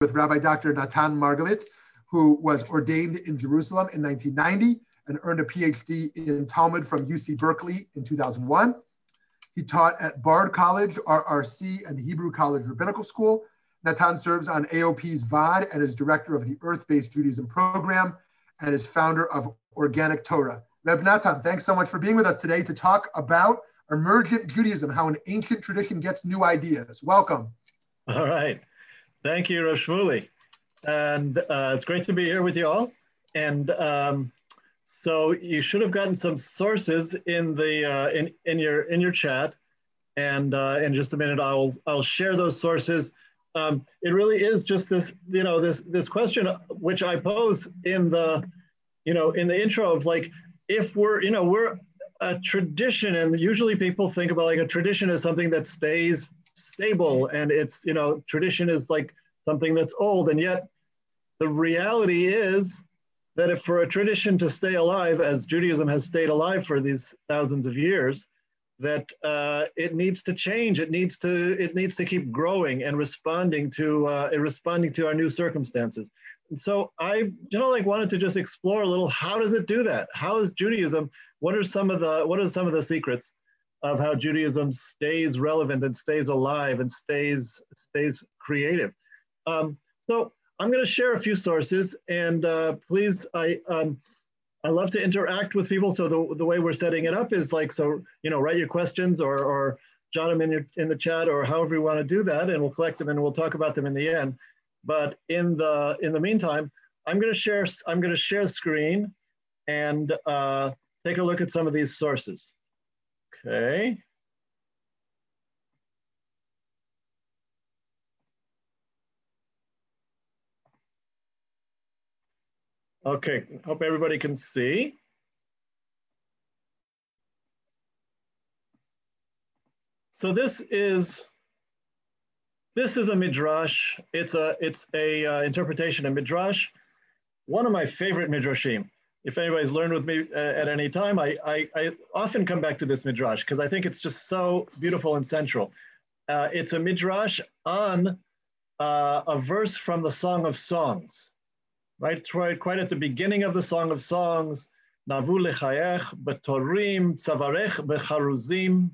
with Rabbi Dr. Natan Margalit, who was ordained in Jerusalem in 1990 and earned a PhD in Talmud from UC Berkeley in 2001. He taught at Bard College, RRC, and Hebrew College Rabbinical School. Natan serves on AOP's VOD and is director of the Earth Based Judaism program and is founder of Organic Torah. Reb Natan, thanks so much for being with us today to talk about emergent Judaism, how an ancient tradition gets new ideas. Welcome. All right. Thank you, Roshmuli. And uh, it's great to be here with you all. And um, so you should have gotten some sources in the uh, in in your in your chat, and uh, in just a minute I'll I'll share those sources. Um, it really is just this you know this this question which I pose in the you know in the intro of like if we're you know we're a tradition and usually people think about like a tradition as something that stays stable and it's you know tradition is like something that's old and yet the reality is that if for a tradition to stay alive, as Judaism has stayed alive for these thousands of years, that uh, it needs to change. It needs to it needs to keep growing and responding to uh, responding to our new circumstances. And so I, you know, like wanted to just explore a little. How does it do that? How is Judaism? What are some of the what are some of the secrets of how Judaism stays relevant and stays alive and stays stays creative? Um, so I'm going to share a few sources, and uh, please, I um, I love to interact with people. So the, the way we're setting it up is like so, you know, write your questions or or jot them in your in the chat or however you want to do that, and we'll collect them and we'll talk about them in the end. But in the in the meantime, I'm going to share I'm going to share screen and uh, take a look at some of these sources. Okay. Okay, hope everybody can see. So this is this is a midrash. It's a it's a uh, interpretation of midrash. One of my favorite midrashim. If anybody's learned with me uh, at any time, I, I, I often come back to this midrash because I think it's just so beautiful and central. Uh, it's a midrash on uh, a verse from the Song of Songs right? Right, quite at the beginning of the Song of Songs, Navu lechayech betorim tzavarech becharuzim.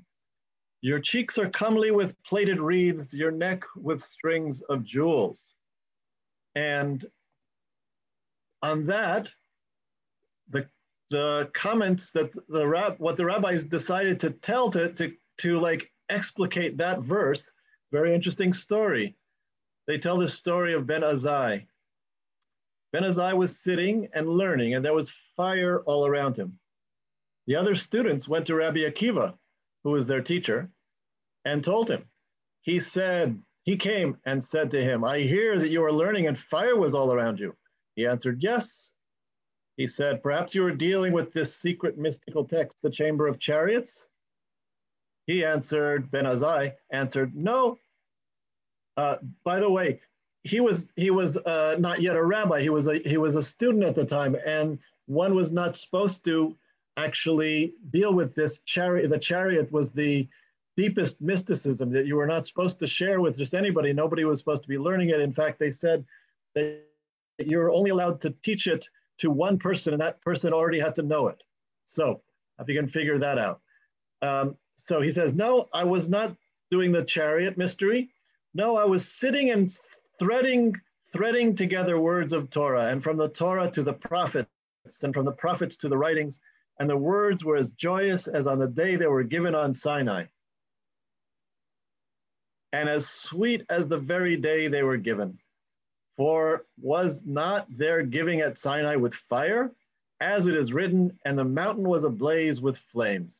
Your cheeks are comely with plaited reeds, your neck with strings of jewels. And on that, the, the comments that the rab, what the rabbis decided to tell to, to, to like explicate that verse, very interesting story. They tell this story of Ben Azai. Ben Azai was sitting and learning, and there was fire all around him. The other students went to Rabbi Akiva, who was their teacher, and told him. He said, he came and said to him, I hear that you are learning and fire was all around you. He answered, Yes. He said, Perhaps you are dealing with this secret mystical text, the Chamber of Chariots? He answered, Ben Azai answered, No. Uh, by the way, he was he was uh, not yet a rabbi. He was a he was a student at the time, and one was not supposed to actually deal with this chariot. The chariot was the deepest mysticism that you were not supposed to share with just anybody. Nobody was supposed to be learning it. In fact, they said that you're only allowed to teach it to one person, and that person already had to know it. So if you can figure that out. Um, so he says, no, I was not doing the chariot mystery. No, I was sitting and threading, threading together words of Torah, and from the Torah to the prophets, and from the prophets to the writings, and the words were as joyous as on the day they were given on Sinai, and as sweet as the very day they were given. For was not their giving at Sinai with fire, as it is written, and the mountain was ablaze with flames.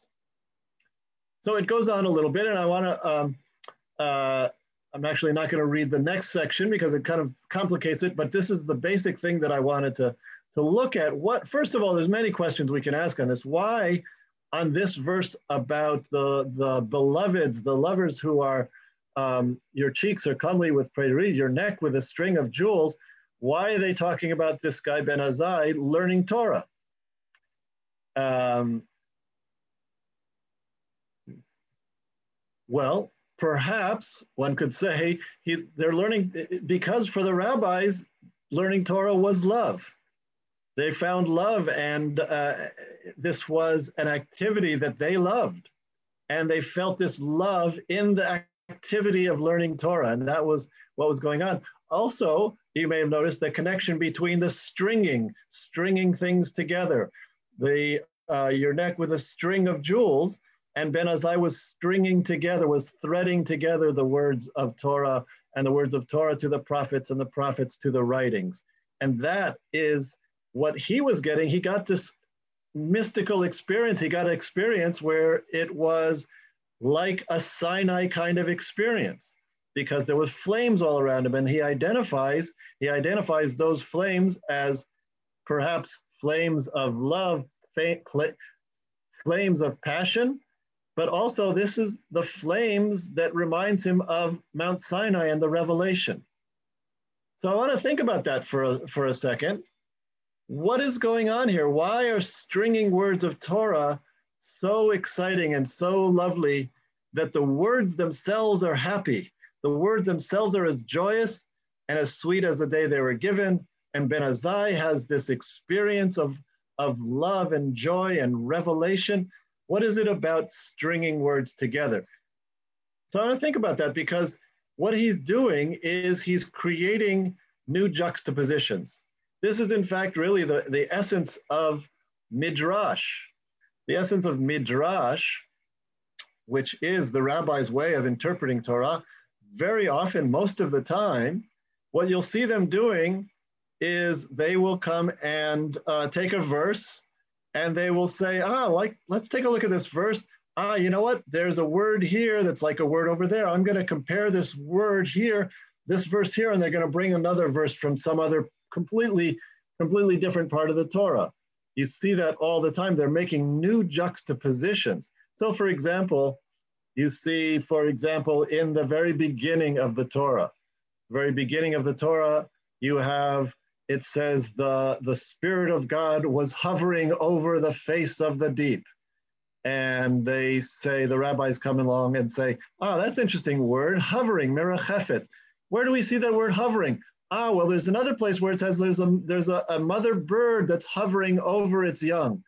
So it goes on a little bit, and I want to um, uh, I'm actually not going to read the next section because it kind of complicates it, but this is the basic thing that I wanted to, to look at. What First of all, there's many questions we can ask on this. Why on this verse about the, the beloveds, the lovers who are, um, your cheeks are comely with praise, your neck with a string of jewels, why are they talking about this guy Ben Azai learning Torah? Um, well, perhaps one could say he, they're learning because for the rabbis, learning Torah was love. They found love, and uh, this was an activity that they loved. And they felt this love in the activity of learning Torah, and that was what was going on. Also, you may have noticed the connection between the stringing, stringing things together, the uh, your neck with a string of jewels, and Ben Azai was stringing together, was threading together the words of Torah and the words of Torah to the prophets and the prophets to the writings. And that is what he was getting. He got this mystical experience. He got an experience where it was like a Sinai kind of experience because there was flames all around him and he identifies he identifies those flames as perhaps flames of love flames of passion but also this is the flames that reminds him of mount sinai and the revelation. So i want to think about that for a, for a second. What is going on here? Why are stringing words of torah so exciting and so lovely that the words themselves are happy the words themselves are as joyous and as sweet as the day they were given. And Ben Azai has this experience of, of love and joy and revelation. What is it about stringing words together? So I want to think about that because what he's doing is he's creating new juxtapositions. This is, in fact, really the, the essence of Midrash. The essence of Midrash, which is the rabbi's way of interpreting Torah, very often, most of the time, what you'll see them doing is they will come and uh, take a verse and they will say, ah, like, let's take a look at this verse. Ah, you know what? There's a word here that's like a word over there. I'm going to compare this word here, this verse here, and they're going to bring another verse from some other completely, completely different part of the Torah. You see that all the time. They're making new juxtapositions. So, for example, you see, for example, in the very beginning of the Torah, very beginning of the Torah, you have it says the the Spirit of God was hovering over the face of the deep. And they say, the rabbis come along and say, oh, that's interesting word, hovering, mirachefet. Where do we see that word hovering? Ah, well, there's another place where it says there's a there's a, a mother bird that's hovering over its young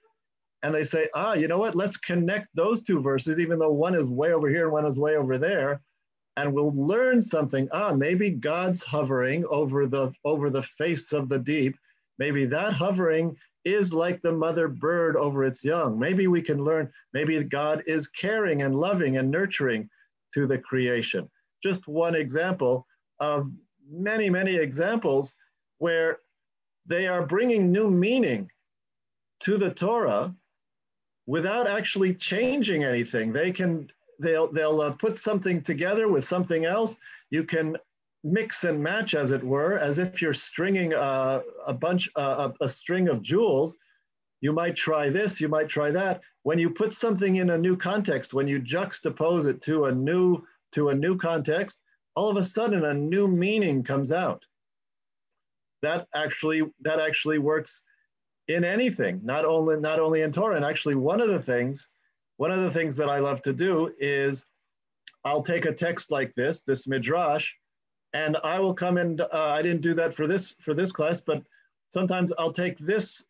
and they say, ah, you know what? Let's connect those two verses, even though one is way over here and one is way over there, and we'll learn something. Ah, maybe God's hovering over the over the face of the deep. Maybe that hovering is like the mother bird over its young. Maybe we can learn. Maybe God is caring and loving and nurturing to the creation. Just one example of many, many examples where they are bringing new meaning to the Torah without actually changing anything. They can they'll they'll uh, put something together with something else. You can mix and match, as it were, as if you're stringing a, a bunch uh, a, a string of jewels. You might try this, you might try that. When you put something in a new context, when you juxtapose it to a new to a new context, all of a sudden a new meaning comes out. That actually that actually works in anything, not only not only in Torah. And actually, one of the things, one of the things that I love to do is, I'll take a text like this, this midrash, and I will come and uh, I didn't do that for this for this class, but sometimes I'll take this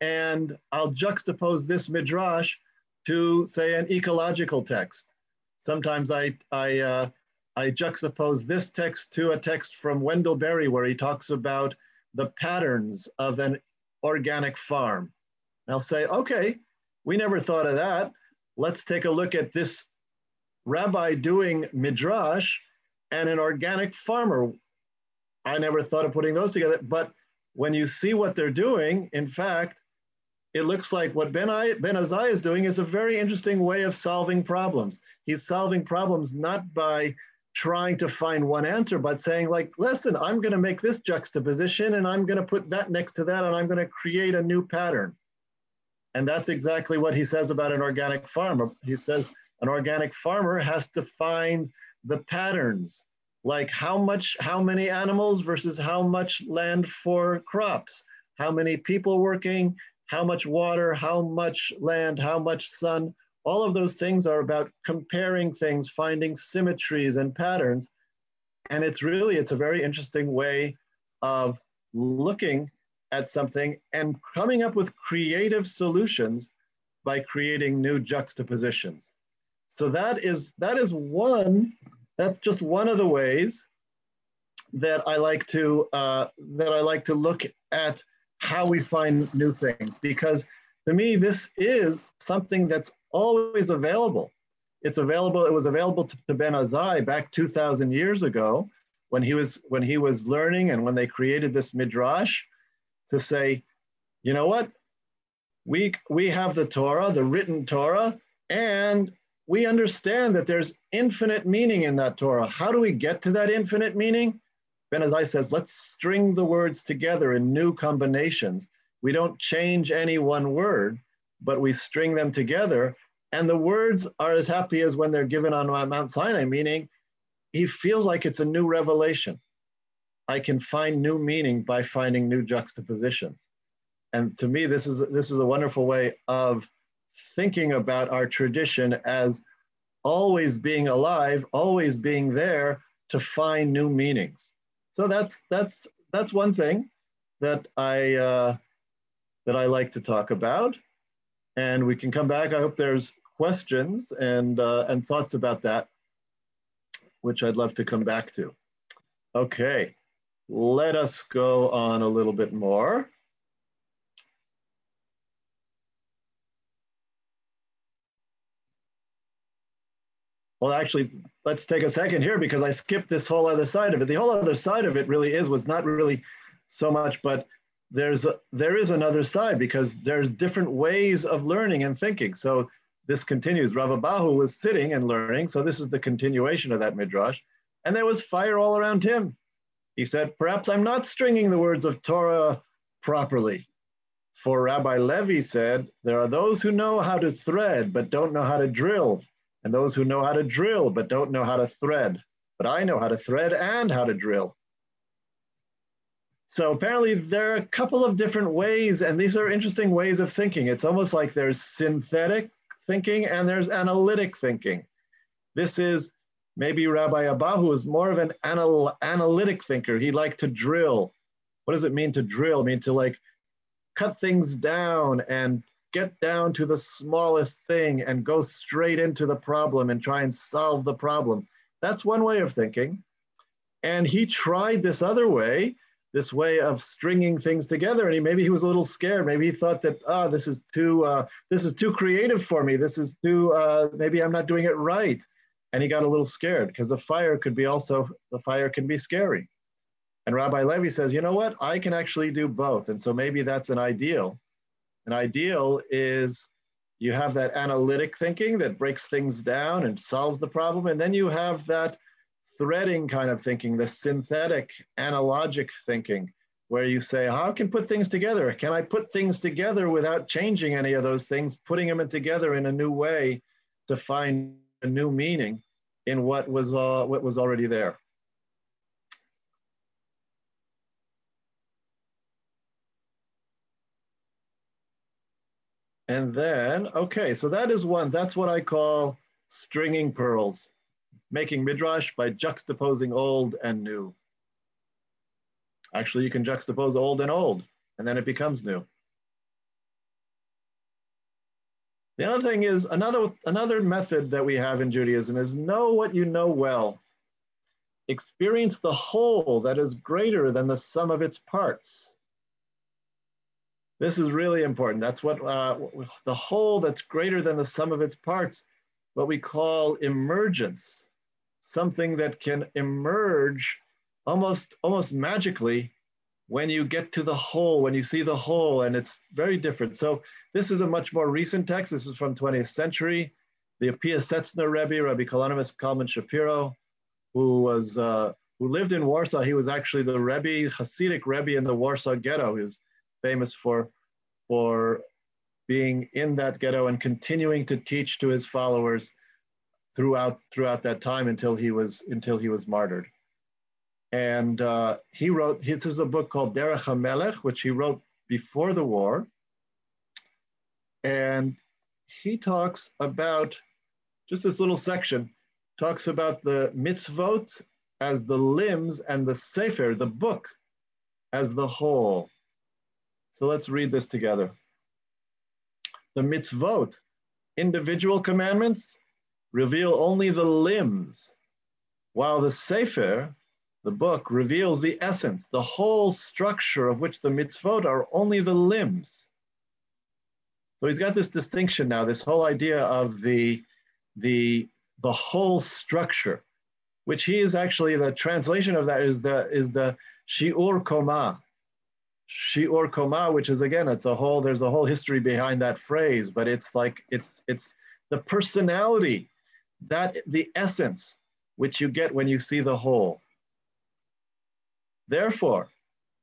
and I'll juxtapose this midrash to say an ecological text. Sometimes I I uh, I juxtapose this text to a text from Wendell Berry where he talks about the patterns of an organic farm. And I'll say, okay, we never thought of that. Let's take a look at this rabbi doing midrash and an organic farmer. I never thought of putting those together, but when you see what they're doing, in fact, it looks like what Ben, I, ben Azai is doing is a very interesting way of solving problems. He's solving problems not by trying to find one answer, but saying like, listen, I'm going to make this juxtaposition and I'm going to put that next to that and I'm going to create a new pattern. And that's exactly what he says about an organic farmer. He says an organic farmer has to find the patterns, like how much, how many animals versus how much land for crops, how many people working, how much water, how much land, how much sun, All of those things are about comparing things, finding symmetries and patterns. And it's really, it's a very interesting way of looking at something and coming up with creative solutions by creating new juxtapositions. So that is, that is one, that's just one of the ways that I like to, uh, that I like to look at how we find new things because to me, this is something that's always available. It's available. It was available to, to Ben Azai back 2,000 years ago when he was when he was learning and when they created this midrash to say, you know what, we we have the Torah, the written Torah, and we understand that there's infinite meaning in that Torah. How do we get to that infinite meaning? Ben Azai says, let's string the words together in new combinations we don't change any one word, but we string them together. And the words are as happy as when they're given on Mount Sinai, meaning he feels like it's a new revelation. I can find new meaning by finding new juxtapositions. And to me, this is, this is a wonderful way of thinking about our tradition as always being alive, always being there to find new meanings. So that's, that's, that's one thing that I, uh, that I like to talk about. And we can come back. I hope there's questions and, uh, and thoughts about that, which I'd love to come back to. Okay, let us go on a little bit more. Well, actually, let's take a second here because I skipped this whole other side of it. The whole other side of it really is was not really so much, but there's a, there is another side because there's different ways of learning and thinking. So this continues. Rav Abahu was sitting and learning. So this is the continuation of that midrash. And there was fire all around him. He said, perhaps I'm not stringing the words of Torah properly. For Rabbi Levi said, there are those who know how to thread, but don't know how to drill, and those who know how to drill, but don't know how to thread. But I know how to thread and how to drill. So apparently there are a couple of different ways, and these are interesting ways of thinking. It's almost like there's synthetic thinking and there's analytic thinking. This is maybe Rabbi Abahu is more of an anal analytic thinker. He liked to drill. What does it mean to drill? I mean to like cut things down and get down to the smallest thing and go straight into the problem and try and solve the problem. That's one way of thinking. And he tried this other way this way of stringing things together. And he maybe he was a little scared. Maybe he thought that oh this is too uh, this is too creative for me. This is too uh, maybe i'm not doing it right. And he got a little scared because the fire could be also the fire can be scary. And rabbi levi says you know what? I can actually do both. And so maybe that's an ideal. An ideal is you have that analytic thinking that breaks things down and solves the problem. And then you have that threading kind of thinking, the synthetic analogic thinking, where you say, how can put things together? Can I put things together without changing any of those things, putting them together in a new way to find a new meaning in what was, uh, what was already there? And then, okay, so that is one, that's what I call stringing pearls making midrash by juxtaposing old and new. Actually, you can juxtapose old and old, and then it becomes new. The other thing is another, another method that we have in Judaism is know what you know well. Experience the whole that is greater than the sum of its parts. This is really important. That's what uh, the whole that's greater than the sum of its parts, what we call emergence something that can emerge almost almost magically when you get to the whole, when you see the whole, and it's very different. So this is a much more recent text. This is from 20th century. The Piasetzner Rebbe, Rabbi Kalonymus Kalman Shapiro, who was uh, who lived in Warsaw. He was actually the Rebbe, Hasidic Rebbe in the Warsaw Ghetto. He's famous for for being in that ghetto and continuing to teach to his followers throughout throughout that time until he was until he was martyred. And uh, he wrote this is a book called Derech HaMelech, which he wrote before the war. And he talks about just this little section, talks about the mitzvot as the limbs and the sefer, the book, as the whole. So let's read this together. The mitzvot, individual commandments, reveal only the limbs, while the sefer, the book, reveals the essence, the whole structure of which the mitzvot are only the limbs. So he's got this distinction now, this whole idea of the, the, the whole structure, which he is actually, the translation of that is the, is the shiur koma. Shiur koma, which is again, it's a whole, there's a whole history behind that phrase, but it's like, it's, it's the personality, that the essence, which you get when you see the whole. Therefore,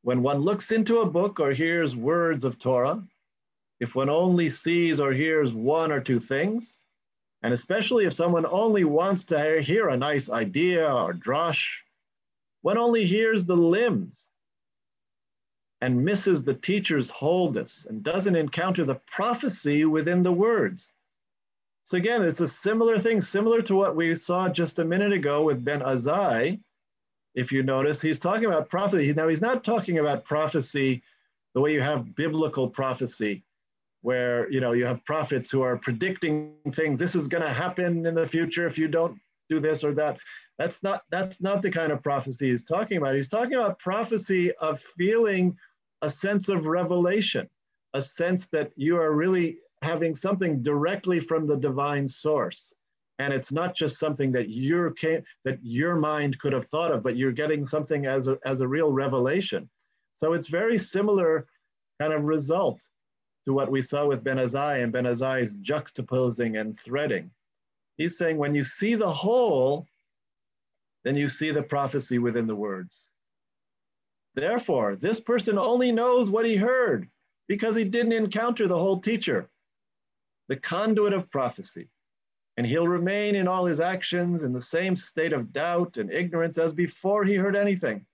when one looks into a book or hears words of Torah, if one only sees or hears one or two things, and especially if someone only wants to hear a nice idea or drash, one only hears the limbs and misses the teacher's wholeness and doesn't encounter the prophecy within the words. So again, it's a similar thing, similar to what we saw just a minute ago with Ben Azai. If you notice, he's talking about prophecy. Now, he's not talking about prophecy the way you have biblical prophecy, where you know you have prophets who are predicting things this is going to happen in the future if you don't do this or that that's not that's not the kind of prophecy he's talking about he's talking about prophecy of feeling a sense of revelation a sense that you are really having something directly from the divine source and it's not just something that your that your mind could have thought of but you're getting something as a, as a real revelation so it's very similar kind of result to what we saw with Ben Azai and Ben Azai's juxtaposing and threading. He's saying when you see the whole, then you see the prophecy within the words. Therefore, this person only knows what he heard because he didn't encounter the whole teacher, the conduit of prophecy. And he'll remain in all his actions in the same state of doubt and ignorance as before he heard anything.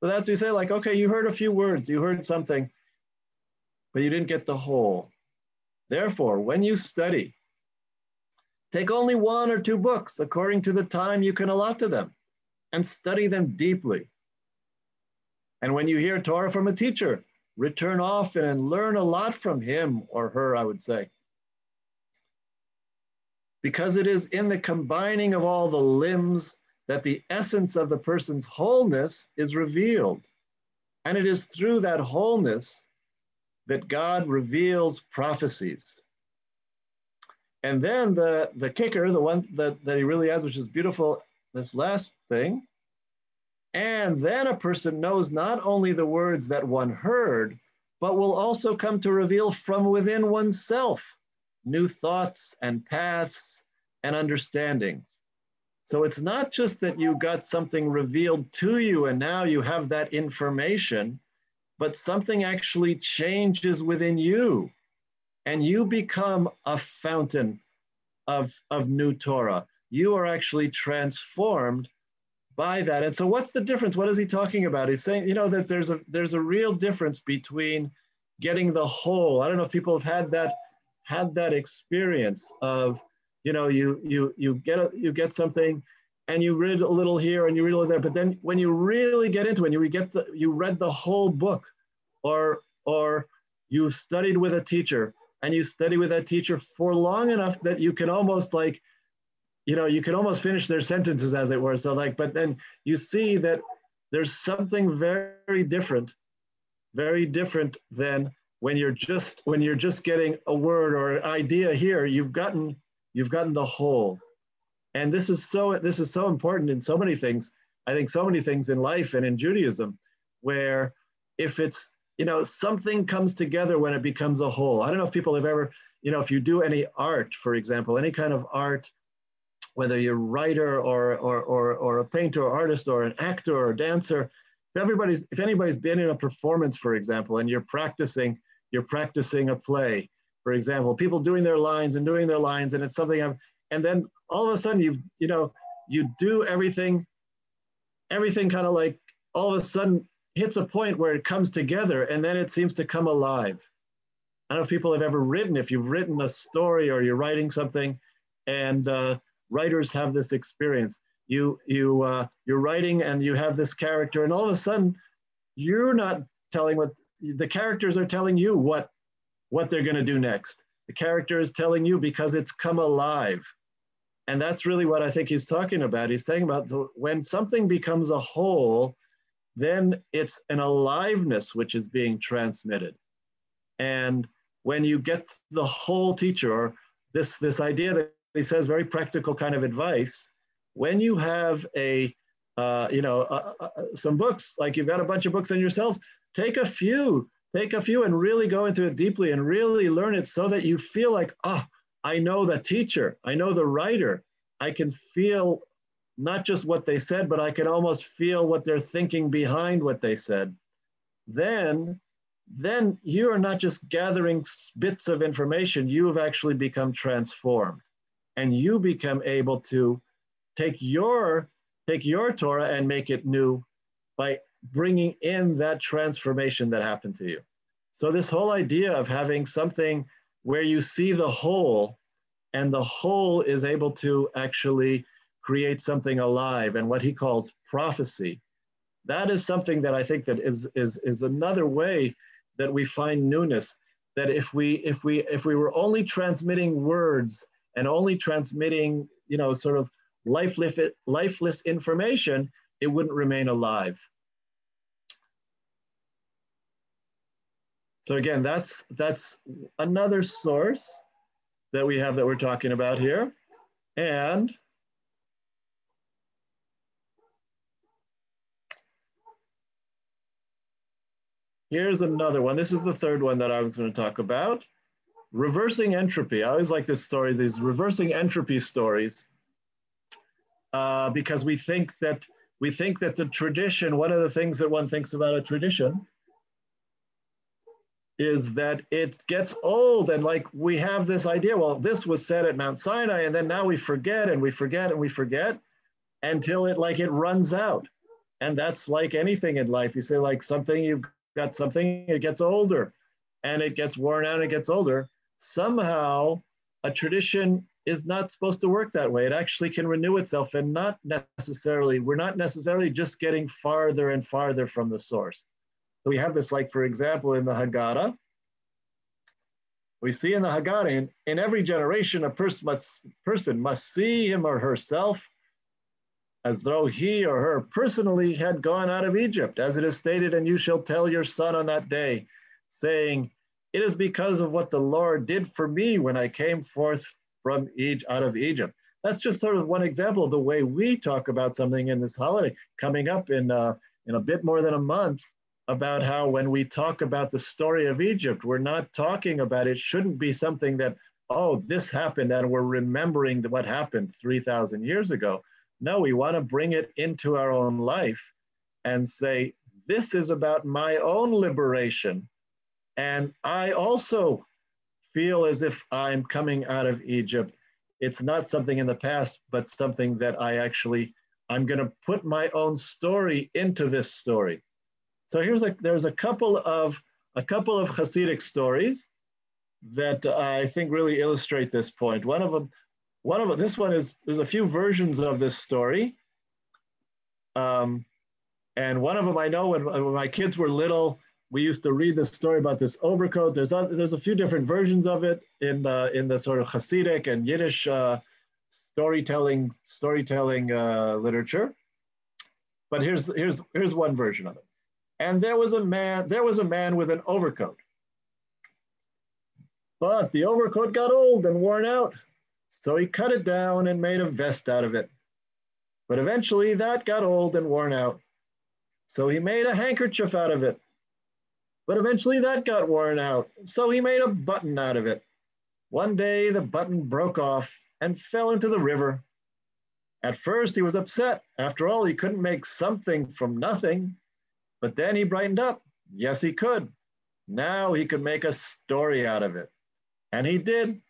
So that's you say, like, okay, you heard a few words, you heard something but you didn't get the whole. Therefore, when you study, take only one or two books according to the time you can allot to them and study them deeply. And when you hear Torah from a teacher, return often and learn a lot from him or her, I would say. Because it is in the combining of all the limbs that the essence of the person's wholeness is revealed. And it is through that wholeness that God reveals prophecies. And then the, the kicker, the one that, that he really adds, which is beautiful, this last thing. And then a person knows not only the words that one heard, but will also come to reveal from within oneself new thoughts and paths and understandings. So it's not just that you got something revealed to you and now you have that information, but something actually changes within you and you become a fountain of, of new Torah. You are actually transformed by that. And so what's the difference? What is he talking about? He's saying, you know, that there's a there's a real difference between getting the whole. I don't know if people have had that had that experience of, you know, you you you get a, you get something and you read a little here and you read a little there, but then when you really get into it, you get the you read the whole book, or or you studied with a teacher and you study with that teacher for long enough that you can almost like you know you can almost finish their sentences as it were so like but then you see that there's something very different very different than when you're just when you're just getting a word or an idea here you've gotten you've gotten the whole and this is so this is so important in so many things i think so many things in life and in judaism where if it's you know, something comes together when it becomes a whole. I don't know if people have ever, you know, if you do any art, for example, any kind of art, whether you're a writer or, or, or, or a painter or artist or an actor or a dancer, if everybody's, if anybody's been in a performance, for example, and you're practicing, you're practicing a play, for example, people doing their lines and doing their lines, and it's something I'm, and then all of a sudden you've, you know, you do everything, everything kind of like all of a sudden hits a point where it comes together and then it seems to come alive. I don't know if people have ever written, if you've written a story or you're writing something, and uh, writers have this experience. You, you, uh, you're writing and you have this character, and all of a sudden, you're not telling what the characters are telling you what, what they're going to do next. The character is telling you because it's come alive. And that's really what I think he's talking about. He's saying about the, when something becomes a whole, then it's an aliveness which is being transmitted. And when you get the whole teacher, this, this idea that he says, very practical kind of advice, when you have a, uh, you know, uh, uh, some books, like you've got a bunch of books on yourselves, take a few, take a few and really go into it deeply and really learn it so that you feel like, oh, I know the teacher, I know the writer, I can feel not just what they said, but I can almost feel what they're thinking behind what they said. Then, then you are not just gathering bits of information, you have actually become transformed. And you become able to take your take your Torah and make it new by bringing in that transformation that happened to you. So this whole idea of having something where you see the whole and the whole is able to actually create something alive and what he calls prophecy that is something that i think that is is is another way that we find newness that if we if we if we were only transmitting words and only transmitting you know sort of lifeless lifeless information it wouldn't remain alive so again that's that's another source that we have that we're talking about here and Here's another one. This is the third one that I was going to talk about. Reversing entropy. I always like this story, these reversing entropy stories, uh, because we think that we think that the tradition, one of the things that one thinks about a tradition is that it gets old and like we have this idea, well, this was said at Mount Sinai, and then now we forget and we forget and we forget until it like it runs out. And that's like anything in life. You say like something you've got something, it gets older and it gets worn out, and it gets older. Somehow, a tradition is not supposed to work that way. It actually can renew itself and not necessarily, we're not necessarily just getting farther and farther from the source. So we have this, like, for example, in the Haggadah. We see in the Haggadah, in, in every generation, a person must, person must see him or herself as though he or her personally had gone out of Egypt, as it is stated, and you shall tell your son on that day, saying, It is because of what the Lord did for me when I came forth from Egypt, out of Egypt. That's just sort of one example of the way we talk about something in this holiday coming up in, uh, in a bit more than a month about how when we talk about the story of Egypt, we're not talking about it shouldn't be something that, oh, this happened and we're remembering what happened 3,000 years ago no, we want to bring it into our own life and say, this is about my own liberation. And I also feel as if I'm coming out of Egypt. It's not something in the past, but something that I actually, I'm going to put my own story into this story. So here's like, there's a couple of, a couple of Hasidic stories that I think really illustrate this point. One of them, one of them, this one is there's a few versions of this story. Um, and one of them I know when, when my kids were little, we used to read this story about this overcoat. There's a, there's a few different versions of it in the in the sort of Hasidic and Yiddish uh, storytelling storytelling uh, literature. But here's here's here's one version of it. And there was a man there was a man with an overcoat. But the overcoat got old and worn out. So he cut it down and made a vest out of it. But eventually that got old and worn out. So he made a handkerchief out of it. But eventually that got worn out. So he made a button out of it. One day the button broke off and fell into the river. At first he was upset. After all, he couldn't make something from nothing. But then he brightened up. Yes, he could. Now he could make a story out of it. And he did.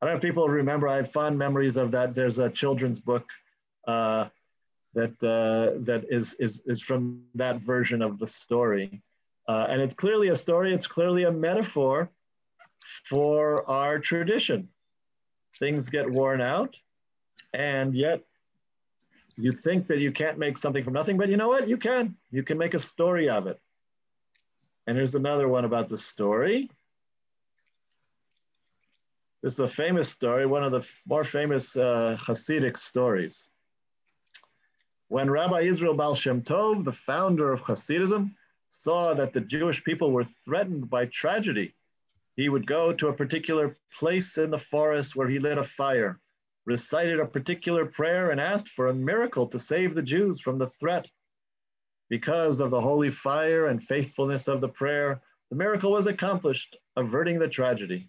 I don't know if people remember. I have fond memories of that. There's a children's book uh, that uh, that is is is from that version of the story, uh, and it's clearly a story. It's clearly a metaphor for our tradition. Things get worn out, and yet you think that you can't make something from nothing, but you know what? You can. You can make a story of it. And here's another one about the story. This is a famous story, one of the more famous uh, Hasidic stories. When Rabbi Israel Baal Shem Tov, the founder of Hasidism, saw that the Jewish people were threatened by tragedy, he would go to a particular place in the forest where he lit a fire, recited a particular prayer, and asked for a miracle to save the Jews from the threat. Because of the holy fire and faithfulness of the prayer, the miracle was accomplished, averting the tragedy.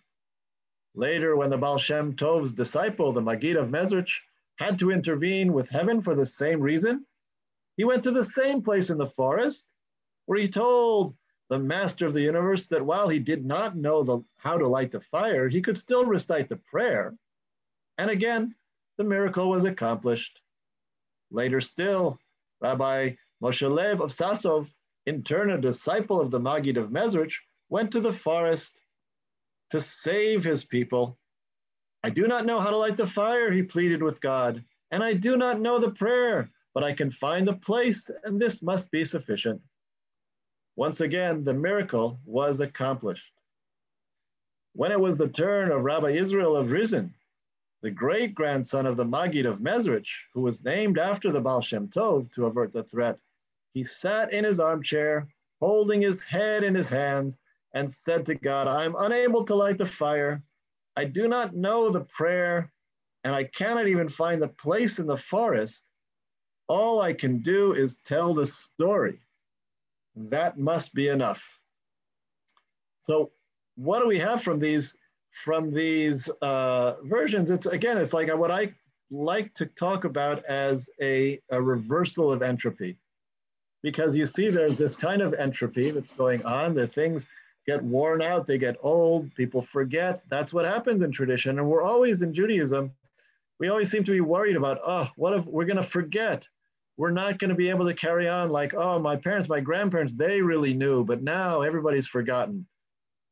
Later, when the Baal Shem Tov's disciple, the Magid of Mezrich, had to intervene with heaven for the same reason, he went to the same place in the forest where he told the master of the universe that while he did not know the, how to light the fire, he could still recite the prayer. And again, the miracle was accomplished. Later still, Rabbi Moshe Leib of Sasov, in turn a disciple of the Magid of Mezrich, went to the forest to save his people. I do not know how to light the fire, he pleaded with God, and I do not know the prayer, but I can find the place, and this must be sufficient. Once again, the miracle was accomplished. When it was the turn of Rabbi Israel of Rizin, the great grandson of the Magid of Mezrich, who was named after the Baal Shem Tov to avert the threat, he sat in his armchair, holding his head in his hands, and said to God, I'm unable to light the fire. I do not know the prayer, and I cannot even find the place in the forest. All I can do is tell the story. That must be enough. So, what do we have from these from these uh, versions? It's again, it's like what I like to talk about as a, a reversal of entropy, because you see, there's this kind of entropy that's going on. The things get worn out, they get old, people forget. That's what happens in tradition, and we're always in Judaism. We always seem to be worried about, oh, what if we're going to forget? We're not going to be able to carry on like, oh, my parents, my grandparents, they really knew, but now everybody's forgotten.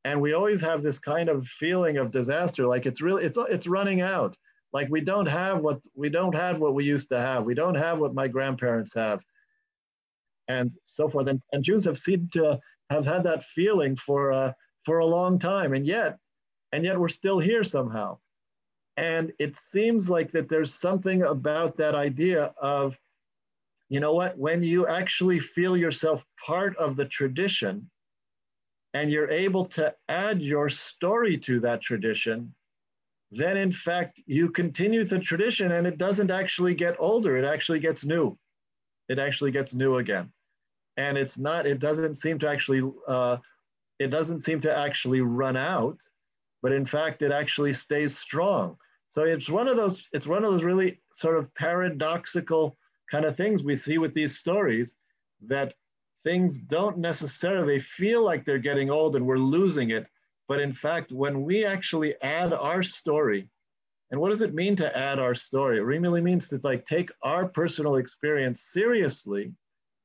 And we always have this kind of feeling of disaster, like it's really, it's, it's running out. Like we don't have what, we don't have what we used to have. We don't have what my grandparents have and so forth. And, and Jews have seemed to have had that feeling for, uh, for a long time. And yet, and yet we're still here somehow. And it seems like that there's something about that idea of you know what? When you actually feel yourself part of the tradition and you're able to add your story to that tradition, then in fact you continue the tradition and it doesn't actually get older, it actually gets new. It actually gets new again. And it's not, it doesn't seem to actually, uh, it doesn't seem to actually run out, but in fact it actually stays strong. So it's one of those, it's one of those really sort of paradoxical kind of things we see with these stories that things don't necessarily feel like they're getting old and we're losing it. But in fact, when we actually add our story, and what does it mean to add our story? It really means to like take our personal experience seriously.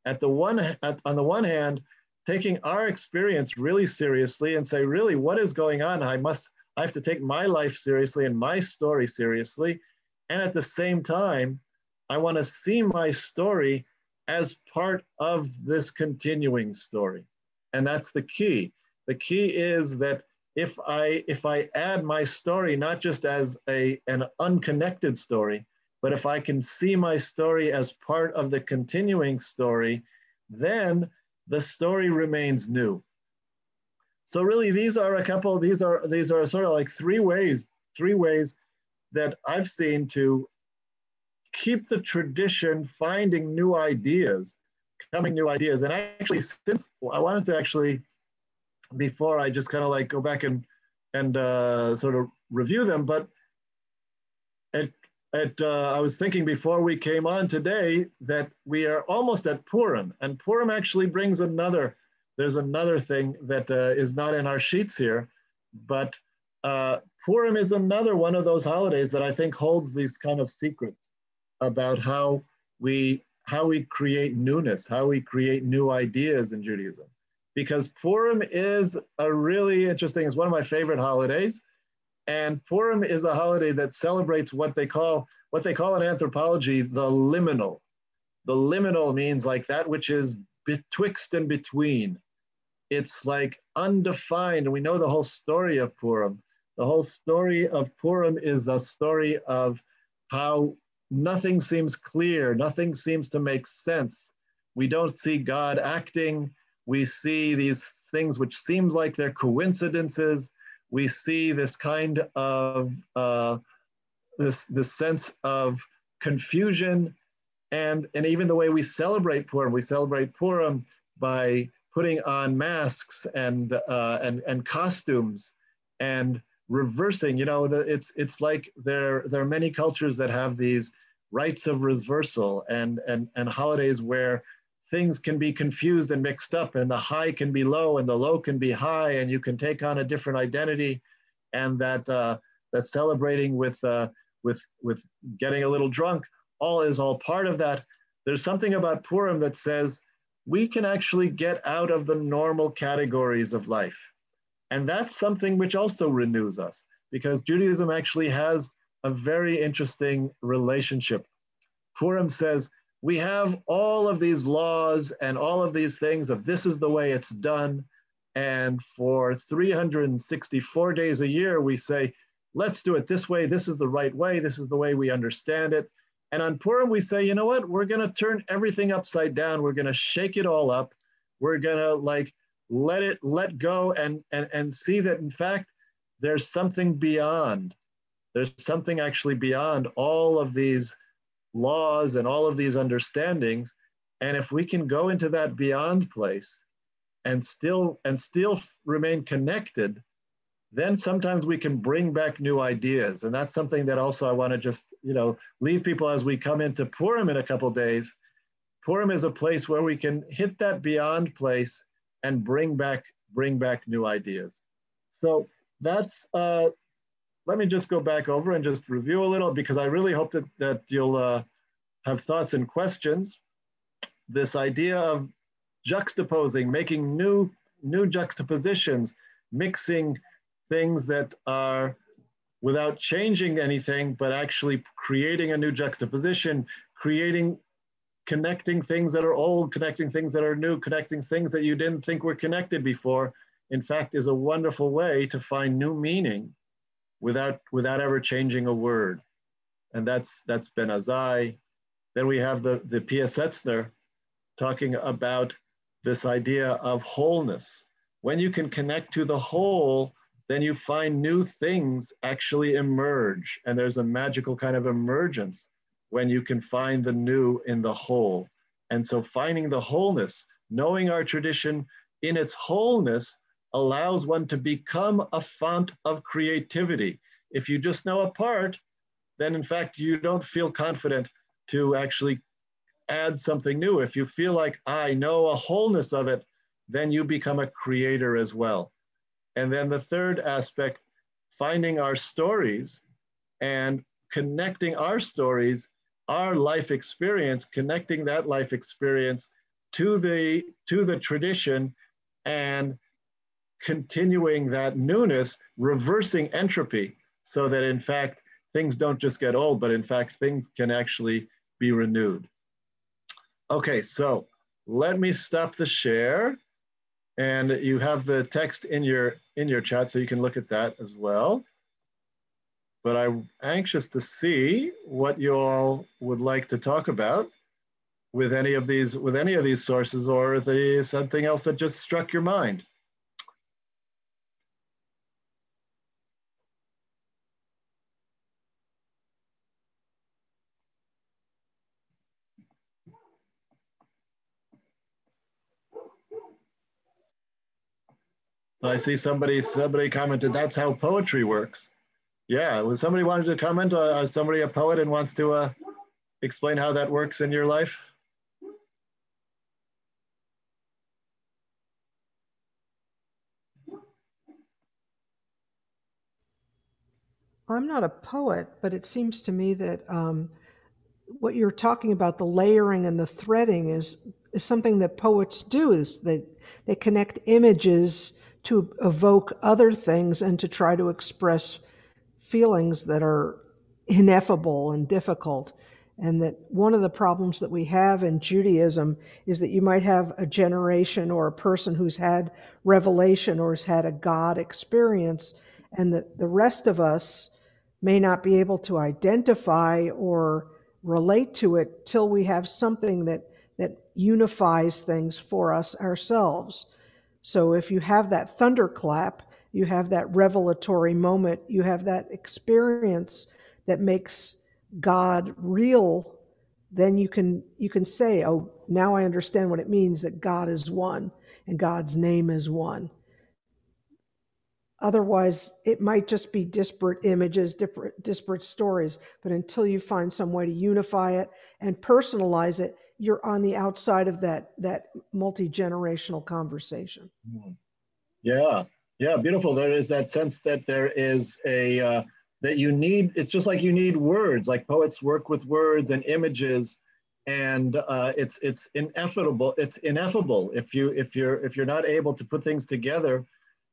At the one, at, on the one hand, taking our experience really seriously and say, really, what is going on? I must, I have to take my life seriously and my story seriously. And at the same time, I want to see my story as part of this continuing story. And that's the key. The key is that if I if I add my story not just as a an unconnected story, but if I can see my story as part of the continuing story, then the story remains new. So really these are a couple these are these are sort of like three ways three ways that I've seen to keep the tradition, finding new ideas, coming new ideas. And actually, since I wanted to actually, before I just kind of like go back and and uh, sort of review them, but at at uh, I was thinking before we came on today that we are almost at Purim, and Purim actually brings another. There's another thing that uh, is not in our sheets here, but uh, Purim is another one of those holidays that I think holds these kind of secrets about how we how we create newness, how we create new ideas in Judaism. because Purim is a really interesting, it's one of my favorite holidays. And Purim is a holiday that celebrates what they call, what they call in anthropology, the liminal. The liminal means like that which is betwixt and between. It's like undefined. And we know the whole story of Purim. The whole story of Purim is the story of how nothing seems clear, nothing seems to make sense. We don't see God acting. We see these things which seems like they're coincidences. We see this kind of uh, this this sense of confusion, and and even the way we celebrate Purim. We celebrate Purim by putting on masks and uh, and and costumes and reversing. You know, the, it's it's like there there are many cultures that have these rites of reversal and and and holidays where things can be confused and mixed up and the high can be low and the low can be high and you can take on a different identity and that uh, that celebrating with uh, with with getting a little drunk all is all part of that. There's something about purim that says we can actually get out of the normal categories of life. And that's something which also renews us because judaism actually has a very interesting relationship purim says we have all of these laws and all of these things of this is the way it's done. And for 364 days a year, we say, let's do it this way. This is the right way. This is the way we understand it. And on Purim, we say, you know what? We're going to turn everything upside down. We're going to shake it all up. We're going to like let it let go and, and, and see that, in fact, there's something beyond. There's something actually beyond all of these laws and all of these understandings. And if we can go into that beyond place and still and still remain connected then sometimes we can bring back new ideas. And that's something that also i want to just you know leave people as we come into purim in a couple days. Purim is a place where we can hit that beyond place and bring back bring back new ideas. So that's uh, let me just go back over and just review a little because I really hope that, that you'll uh, have thoughts and questions. This idea of juxtaposing, making new, new juxtapositions, mixing things that are without changing anything, but actually creating a new juxtaposition, creating, connecting things that are old, connecting things that are new, connecting things that you didn't think were connected before, in fact, is a wonderful way to find new meaning without, without ever changing a word. And that's, that's Ben Azai. Then we have the, the Piaseczner talking about this idea of wholeness. When you can connect to the whole, then you find new things actually emerge. And there's a magical kind of emergence when you can find the new in the whole. And so finding the wholeness, knowing our tradition in its wholeness allows one to become a font of creativity. If you just know a part, then in fact, you don't feel confident to actually add something new. If you feel like I know a wholeness of it, then you become a creator as well. And then the third aspect, finding our stories and connecting our stories, our life experience, connecting that life experience to the to the tradition and continuing that newness, reversing entropy, so that in fact things don't just get old, but in fact things can actually be renewed. Okay, so let me stop the share. And you have the text in your in your chat, so you can look at that as well. But I'm anxious to see what you all would like to talk about with any of these with any of these sources or the something else that just struck your mind. So I see somebody somebody commented that's how poetry works. Yeah, was somebody wanted to comment? Uh, is somebody a poet and wants to uh, explain how that works in your life? I'm not a poet, but it seems to me that um, what you're talking about, the layering and the threading, is is something that poets do is that they connect images to evoke other things and to try to express feelings that are ineffable and difficult and that one of the problems that we have in Judaism is that you might have a generation or a person who's had revelation or has had a God experience, and that the rest of us may not be able to identify or relate to it till we have something that that unifies things for us ourselves. So if you have that thunderclap, you have that revelatory moment, you have that experience that makes God real, then you can you can say, "Oh, now I understand what it means that God is one and God's name is one." Otherwise, it might just be disparate images, disparate, disparate stories. But until you find some way to unify it and personalize it, you're on the outside of that that multi generational conversation. Yeah, yeah, beautiful. There is that sense that there is a uh, that you need. It's just like you need words. Like poets work with words and images, and uh, it's it's ineffable. It's ineffable if you if you're if you're not able to put things together.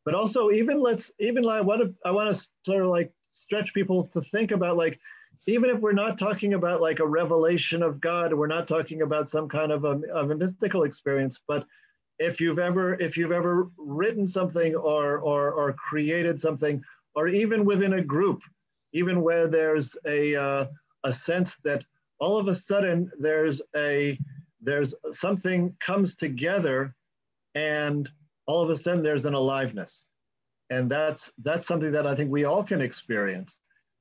But also, even let's even like what I want to sort of like stretch people to think about like even if we're not talking about like a revelation of God, we're not talking about some kind of a, of a mystical experience, but if you've ever if you've ever written something or, or or created something, or even within a group, even where there's a uh, a sense that all of a sudden there's a there's something comes together, and all of a sudden there's an aliveness, and that's that's something that I think we all can experience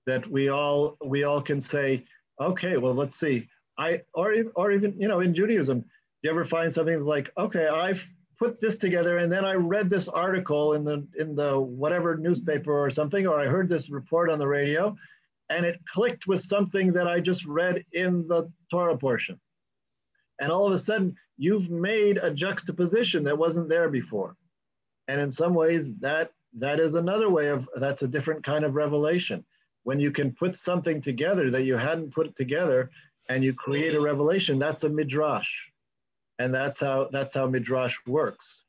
that we all we all can say, okay, well, let's see. I or or even you know in Judaism, you ever find something like, okay, I've put this together, and then I read this article in the in the whatever newspaper or something, or I heard this report on the radio, and it clicked with something that I just read in the Torah portion. And all of a sudden, you've made a juxtaposition that wasn't there before. And in some ways, that that is another way of that's a different kind of revelation when you can put something together that you hadn't put together and you create a revelation that's a midrash. And that's how that's how midrash works.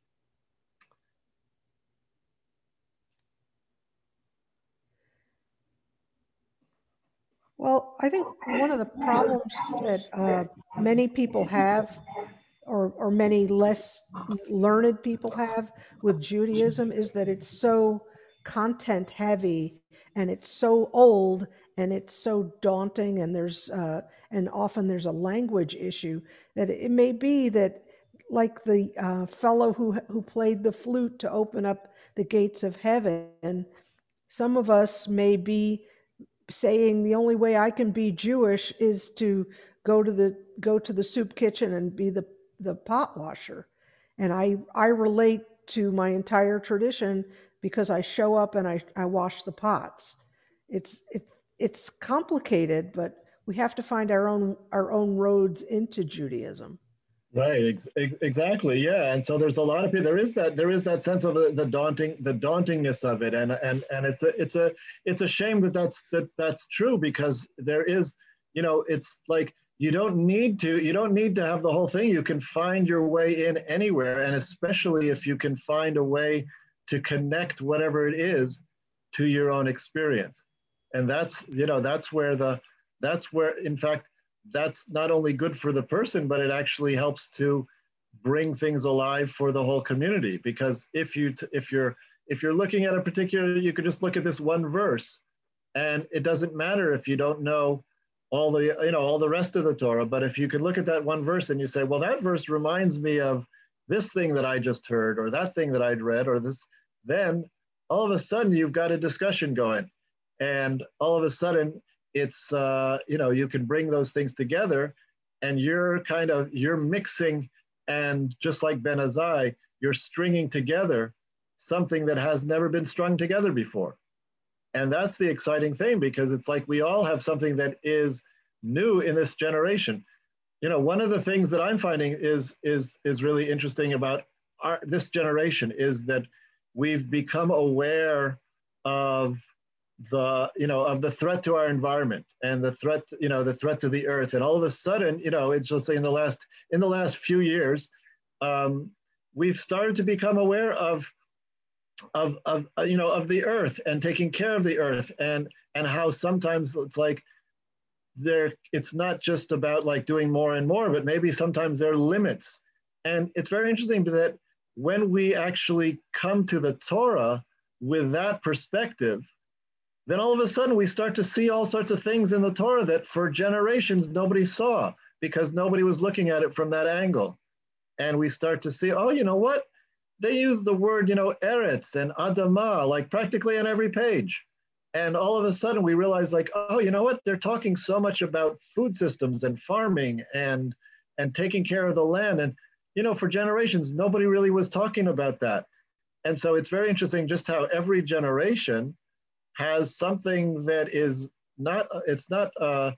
Well i think one of the problems that uh, many people have or, or many less learned people have with judaism is that it's so content heavy and it's so old and it's so daunting and there's uh, and often there's a language issue that it may be that like the uh, fellow who who played the flute to open up the gates of heaven some of us may be saying the only way I can be Jewish is to go to the go to the soup kitchen and be the the pot washer. And I I relate to my entire tradition because I show up and I, I wash the pots. It's it, it's complicated, but we have to find our own our own roads into Judaism. Right, ex- exactly. Yeah, and so there's a lot of people. There is that there is that sense of the, the daunting the dauntingness of it, and and and it's a it's a it's a shame that that's that that's true because there is you know it's like you don't need to you don't need to have the whole thing. You can find your way in anywhere, and especially if you can find a way to connect whatever it is to your own experience. And that's you know that's where the that's where in fact that's not only good for the person but it actually helps to bring things alive for the whole community. Because if you if you're if you're looking at a particular you could just look at this one verse and it doesn't matter if you don't know all the you know all the rest of the torah but if you could look at that one verse and you say well that verse reminds me of this thing that i just heard or that thing that i'd read or this then all of a sudden you've got a discussion going. And all of a sudden it's uh, you know you can bring those things together and you're kind of you're mixing and just like ben azai you're stringing together something that has never been strung together before. And that's the exciting thing because it's like we all have something that is new in this generation. You know one of the things that i'm finding is is is really interesting about our, this generation is that we've become aware of the you know of the threat to our environment and the threat you know the threat to the earth. And all of a sudden you know it's just in the last in the last few years um, we've started to become aware of of of uh, you know of the earth and taking care of the earth and and how sometimes it's like there it's not just about like doing more and more but maybe sometimes there are limits. And it's very interesting that when we actually come to the torah with that perspective then all of a sudden we start to see all sorts of things in the Torah that for generations nobody saw because nobody was looking at it from that angle. And we start to see, oh, you know what? They use the word, you know, eretz and adama, like practically on every page. And all of a sudden we realize like, oh, you know what? They're talking so much about food systems and farming and and taking care of the land. And, you know, for generations, nobody really was talking about that. And so it's very interesting just how every generation has something that is not it's not uh,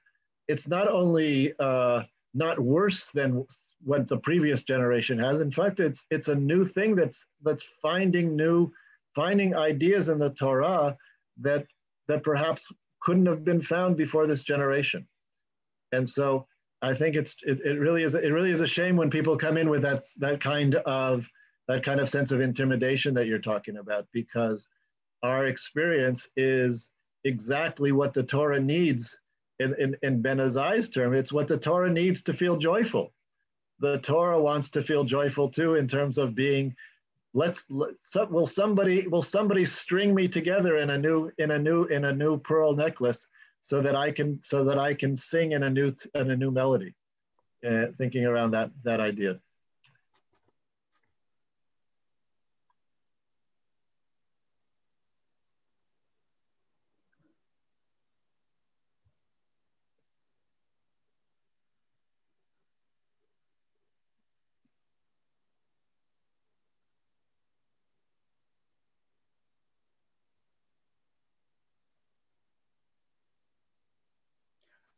it's not only uh, not worse than what the previous generation has. In fact, it's it's a new thing that's that's finding new finding ideas in the Torah that that perhaps couldn't have been found before this generation. And so I think it's it, it really is it really is a shame when people come in with that that kind of that kind of sense of intimidation that you're talking about because our experience is exactly what the Torah needs in, in, in Ben Azai's term. It's what the Torah needs to feel joyful. The Torah wants to feel joyful too in terms of being let's, let's will somebody will somebody string me together in a new in a new in a new pearl necklace so that I can so that I can sing in a new in a new melody. Uh, thinking around that that idea.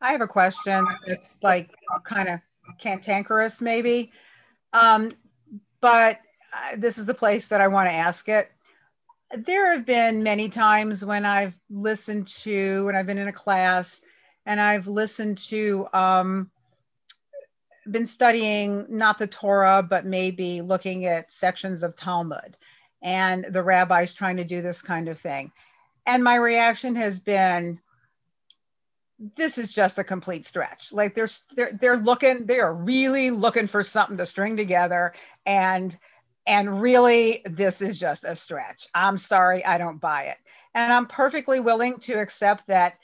I have a question. It's like kind of cantankerous, maybe. Um, but uh, this is the place that I want to ask it. There have been many times when I've listened to, when I've been in a class and I've listened to, um, been studying not the Torah, but maybe looking at sections of Talmud and the rabbis trying to do this kind of thing. And my reaction has been, this is just a complete stretch. Like they're they're they're looking, they are really looking for something to string together, and and really this is just a stretch. I'm sorry, I don't buy it, and I'm perfectly willing to accept that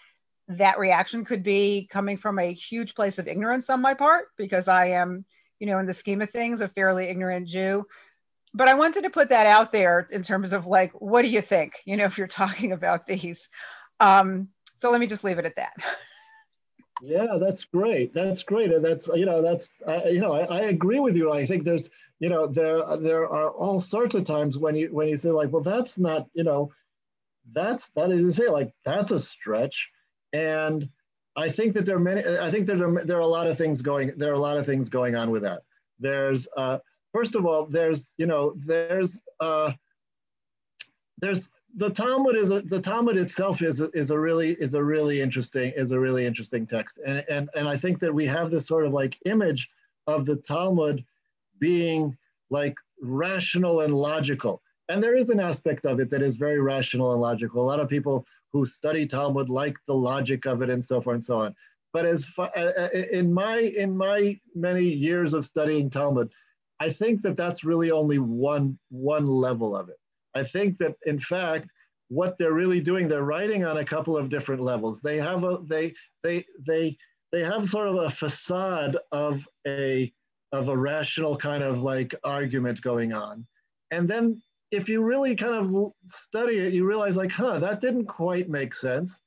that reaction could be coming from a huge place of ignorance on my part because I am, you know, in the scheme of things, a fairly ignorant Jew. But I wanted to put that out there in terms of like, what do you think? You know, if you're talking about these. Um, so let me just leave it at that. Yeah, that's great. That's great, and that's you know that's uh, you know I, I, agree with you. I think there's you know there there are all sorts of times when you when you say like, well, that's not you know that's that is to say like that's a stretch, and I think that there are many. I think that there are, there are a lot of things going. There are a lot of things going on with that. There's uh, first of all, there's you know there's uh, there's the Talmud is a, the Talmud itself is a, is a really is a really interesting is a really interesting text, and and and I think that we have this sort of like image of the Talmud being like rational and logical, and there is an aspect of it that is very rational and logical. A lot of people who study Talmud like the logic of it and so forth and so on. But as far, uh, uh, in my in my many years of studying Talmud, I think that that's really only one one level of it I think that in fact, what they're really doing, they're writing on a couple of different levels. They have a they they they they have sort of a facade of a of a rational kind of like argument going on. And then if you really kind of study it, you realize like, huh, that didn't quite make sense.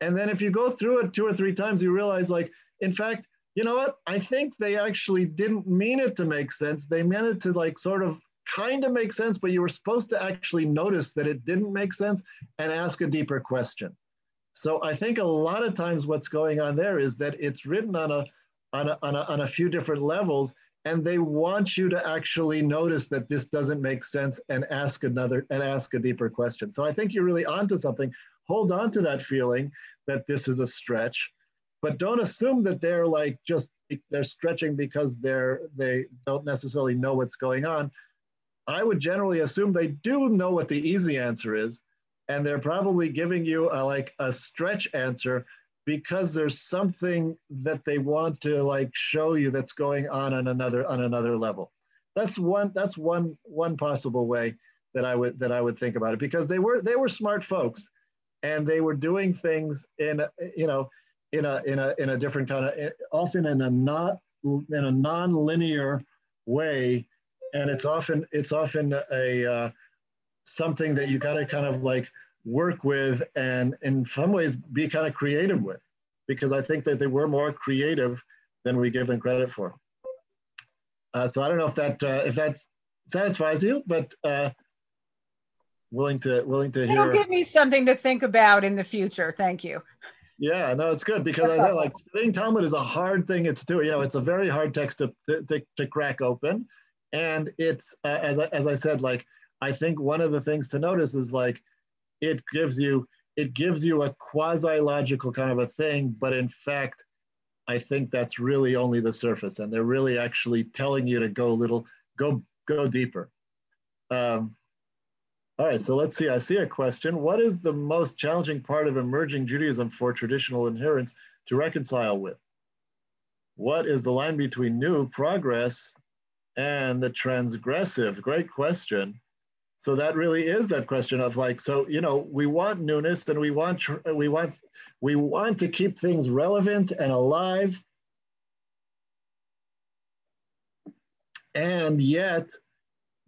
And then if you go through it two or three times, you realize like, in fact, you know what? I think they actually didn't mean it to make sense. They meant it to like sort of kind of makes sense, but you were supposed to actually notice that it didn't make sense and ask a deeper question. So I think a lot of times what's going on there is that it's written on a, on a, on a, on a few different levels and they want you to actually notice that this doesn't make sense and ask another and ask a deeper question. So I think you're really onto something. hold on to that feeling that this is a stretch, but don't assume that they're like just they're stretching because they're they don't necessarily know what's going on. I would generally assume they do know what the easy answer is, and they're probably giving you a, like a stretch answer because there's something that they want to like show you that's going on on another on another level. That's one that's one one possible way that I would that I would think about it because they were they were smart folks and they were doing things in you know in a in a in a different kind of eh, often in a not in a non-linear way and it's often it's often a uh, something that you got to kind of like work with and in some ways be kind of creative with because I think that they were more creative than we give them credit for. Uh, so I don't know if that uh, if that satisfies you, but uh, willing to willing to It'll hear. give me something to think about in the future. Thank you. Yeah, no, it's good because I know like studying Talmud is a hard thing. It's too, you know, it's a very hard text to to, to crack open, and it's uh, as I, as I said, like I think one of the things to notice is like it gives you it gives you a quasi logical kind of a thing, but in fact, I think that's really only the surface, and they're really actually telling you to go a little go go deeper. Um, all right, so let's see. I see a question. What is the most challenging part of emerging Judaism for traditional adherents to reconcile with? What is the line between new progress and the transgressive? Great question. So that really is that question of like, so you know, we want newness and we want we want we want to keep things relevant and alive, and yet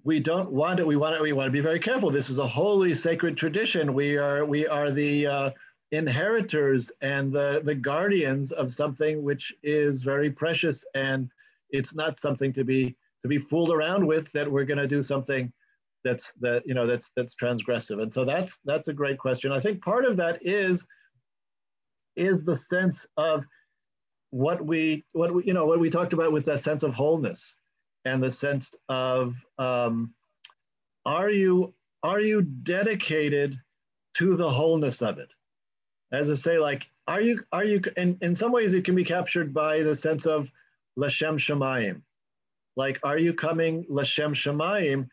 we don't want it. We want it. We want to be very careful. This is a holy, sacred tradition. We are we are the uh, inheritors and the the guardians of something which is very precious, and it's not something to be to be fooled around with. That we're going to do something that's that you know that's that's transgressive. And so that's that's a great question. I think part of that is is the sense of what we what we you know what we talked about with that sense of wholeness and the sense of um, are you are you dedicated to the wholeness of it as i say like are you are you in, in some ways it can be captured by the sense of lashem shemayim like are you coming lashem shemayim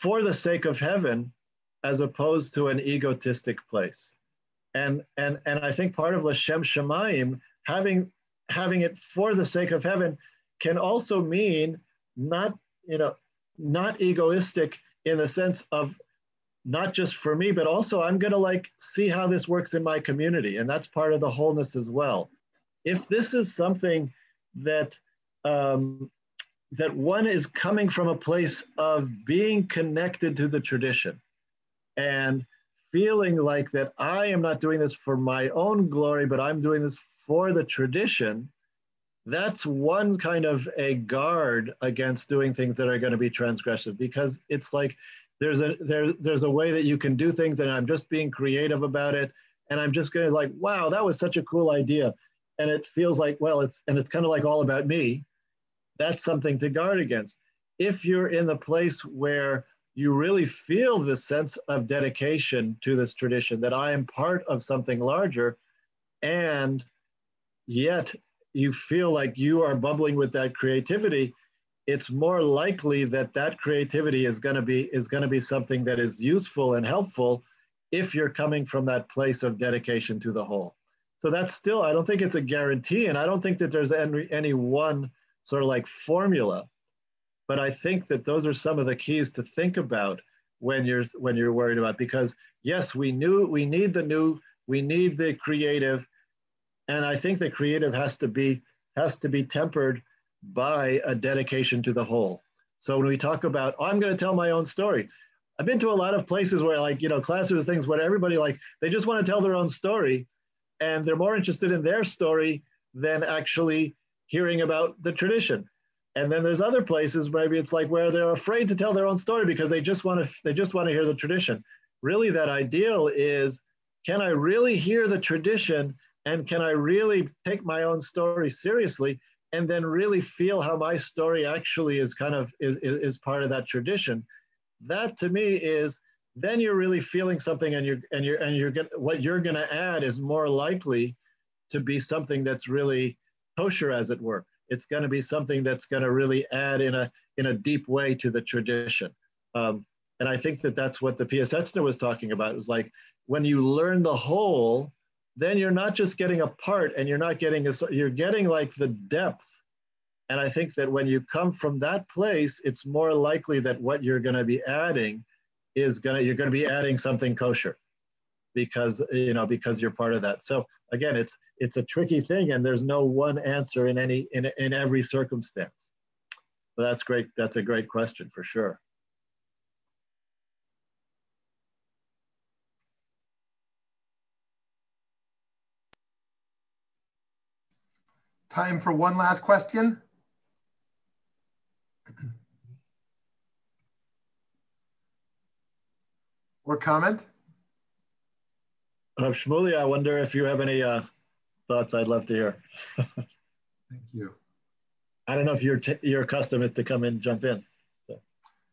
for the sake of heaven as opposed to an egotistic place? And and and i think part of lashem shemayim having having it for the sake of heaven can also mean not you know not egoistic in the sense of not just for me but also i'm going to like see how this works in my community. And that's part of the wholeness as well. If this is something that um, that one is coming from a place of being connected to the tradition and feeling like that i am not doing this for my own glory but i'm doing this for the tradition. That's one kind of a guard against doing things that are going to be transgressive because it's like there's a there, there's a way that you can do things and i'm just being creative about it and i'm just going to like wow that was such a cool idea. And it feels like well it's and it's kind of like all about me that's something to guard against if you're in the place where you really feel the sense of dedication to this tradition that i am part of something larger and yet you feel like you are bubbling with that creativity, it's more likely that that creativity is going to be is going to be something that is useful and helpful if you're coming from that place of dedication to the whole. So that's still I don't think it's a guarantee and I don't think that there's any any one sort of like formula. But I think that those are some of the keys to think about when you're when you're worried about because yes, we knew we need the new, we need the creative, and I think the creative has to be has to be tempered by a dedication to the whole. So when we talk about, oh, I'm going to tell my own story, I've been to a lot of places where like you know classes things where everybody like they just want to tell their own story, and they're more interested in their story than actually hearing about the tradition. And then there's other places maybe it's like where they're afraid to tell their own story because they just want to they just want to hear the tradition. Really, that ideal is can I really hear the tradition and can I really take my own story seriously and then really feel how my story actually is kind of is, is, is part of that tradition? That to me is then you're really feeling something and you're and you're and you're get, what you're going to add is more likely to be something that's really kosher as it were. It's going to be something that's going to really add in a in a deep way to the tradition. Um, and i think that that's what the piaseczner was talking about. It was like when you learn the whole then you're not just getting a part and you're not getting a you're getting like the depth. And i think that when you come from that place it's more likely that what you're going to be adding is gonna you're gonna be adding something kosher because you know because you're part of that. So again, it's it's a tricky thing, and there's no one answer in any in in every circumstance. But that's great. That's a great question for sure. Time for one last question. or comment? Uh, Shmuley, I wonder if you have any uh, thoughts I'd love to hear. Thank you. I don't know if you're, you're accustomed to come in, jump in. So.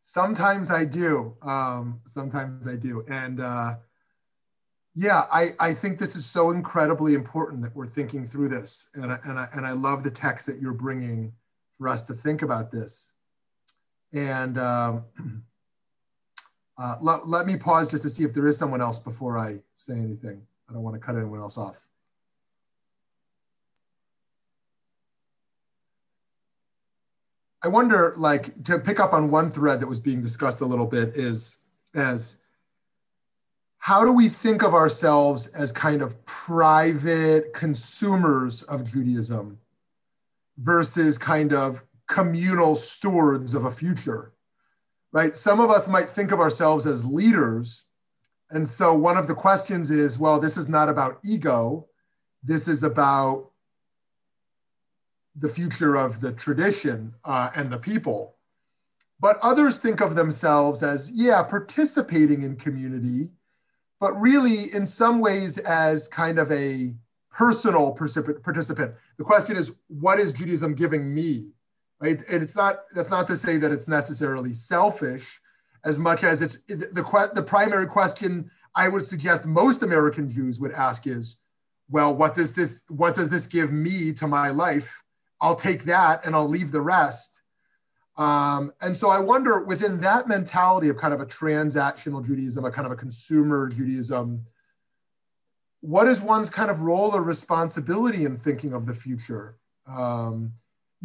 Sometimes I do. Um, sometimes I do. And uh, yeah, I, I think this is so incredibly important that we're thinking through this. And I, and, I, and I love the text that you're bringing for us to think about this. And um, Uh, let, let me pause just to see if there is someone else before I say anything. I don't want to cut anyone else off. I wonder, like, to pick up on one thread that was being discussed a little bit is as how do we think of ourselves as kind of private consumers of Judaism versus kind of communal stewards of a future? Right? Some of us might think of ourselves as leaders. And so one of the questions is well, this is not about ego, this is about the future of the tradition uh, and the people. But others think of themselves as, yeah, participating in community, but really in some ways as kind of a personal participant. The question is, what is Judaism giving me? Right? And it's not that's not to say that it's necessarily selfish, as much as it's the the, the primary question I would suggest most American Jews would ask is, well, what does this what does this give me to my life? I'll take that and I'll leave the rest. Um, and so I wonder within that mentality of kind of a transactional Judaism, a kind of a consumer Judaism, what is one's kind of role or responsibility in thinking of the future? Um,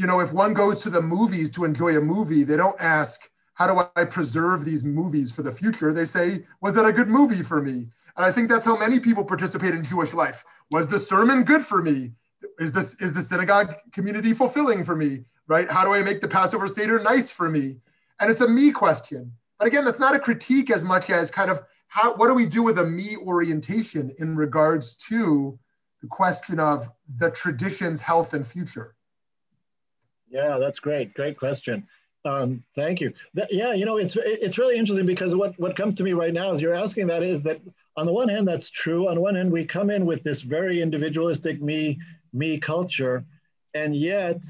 you know, if one goes to the movies to enjoy a movie, they don't ask, how do I preserve these movies for the future? They say, was that a good movie for me? And I think that's how many people participate in Jewish life. Was the sermon good for me? Is this is the synagogue community fulfilling for me? Right? How do I make the Passover Seder nice for me? And it's a me question. But again, that's not a critique as much as kind of how what do we do with a me orientation in regards to the question of the tradition's health and future? Yeah, that's great. Great question. Um, thank you. That, yeah, you know, it's it's really interesting because what what comes to me right now as you're asking that is that on the one hand that's true. On the one hand, we come in with this very individualistic me me culture, and yet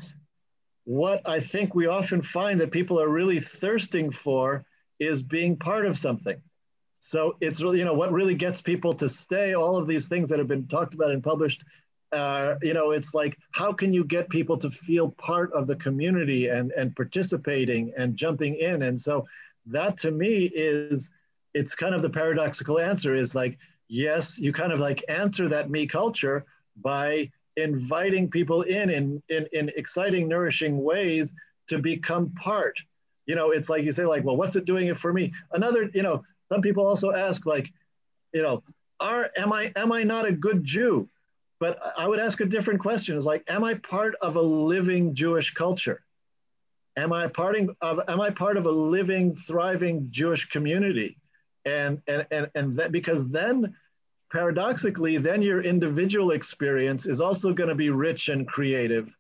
what I think we often find that people are really thirsting for is being part of something. So it's really, you know, what really gets people to stay, all of these things that have been talked about and published uh, you know, it's like, how can you get people to feel part of the community and, and participating and jumping in? And so that to me is, it's kind of the paradoxical answer is like, yes, you kind of like answer that me culture by inviting people in, in, in, in exciting, nourishing ways to become part. You know, it's like you say, like, well, what's it doing it for me? Another, you know, some people also ask, like, you know, are am I am I not a good Jew? But I would ask a different question: Is like, am I part of a living Jewish culture? Am I parting of? Am I part of a living, thriving Jewish community? And and and and that because then, paradoxically, then your individual experience is also going to be rich and creative,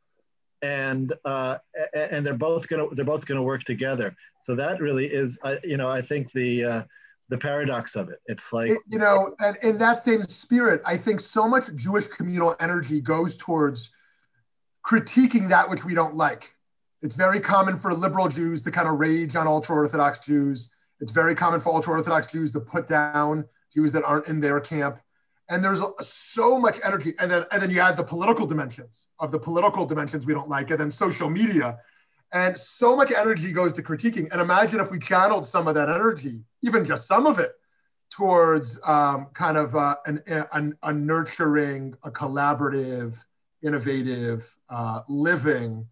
and uh, and they're both going to they're both going to work together. So that really is, uh, you know, I think the uh, the paradox of it. It's like, you know, and in that same spirit, I think so much Jewish communal energy goes towards critiquing that which we don't like. It's very common for liberal Jews to kind of rage on ultra Orthodox Jews It's very common for ultra Orthodox Jews to put down Jews that aren't in their camp. And there's so much energy. And then, and then you add the political dimensions of the political dimensions we don't like, and then social media. And so much energy goes to critiquing. And imagine if we channeled some of that energy, even just some of it, towards um, kind of uh, an, an, a nurturing, a collaborative, innovative, uh, living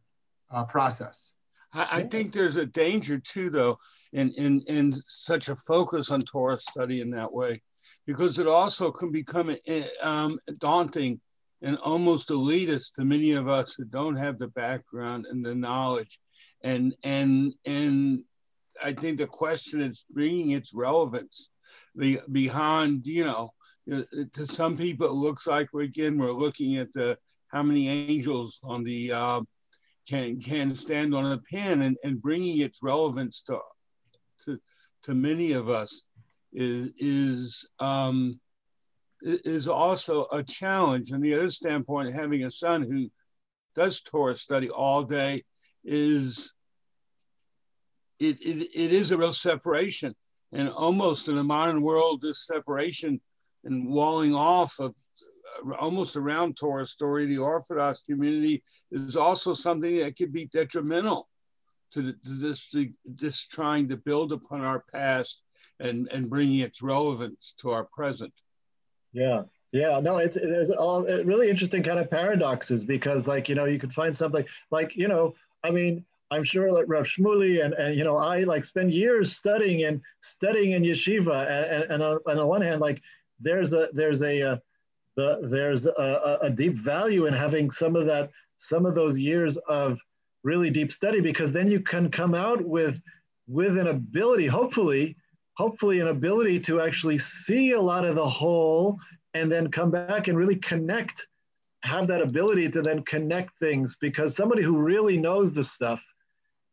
uh, process. I, I, think there's a danger too, though, in, in, in such a focus on Torah study in that way, because it also can become eh, um, daunting and almost elitist to many of us who don't have the background and the knowledge. And, and, and I think the question is bringing its relevance behind, you know, uh, to some people, it looks like again we're looking at the how many angels on the uh, can can stand on a pin and, and bringing its relevance to to to many of us is is um, is also a challenge. And the other standpoint, having a son who does Torah study all day is it, it, it is a real separation. And almost in a modern world, this separation and walling off of uh, almost around Torah story, the Orthodox community is also something that could be detrimental to, to this, to this trying to build upon our past and, and bringing its relevance to our present. Yeah, yeah, no, it's there's all uh, really interesting kind of paradoxes because, like, you know, you could find something like, you know, I mean, I'm sure like Rav Shmuley and, and you know, I like spend years studying and studying in yeshiva, and, and, and on, on the one hand, like, there's a there's a, uh, the, there's a, a deep value in having some of that, some of those years of really deep study, because then you can come out with, with an ability, hopefully, hopefully an ability to actually see a lot of the whole and then come back and really connect, have that ability to then connect things because somebody who really knows the stuff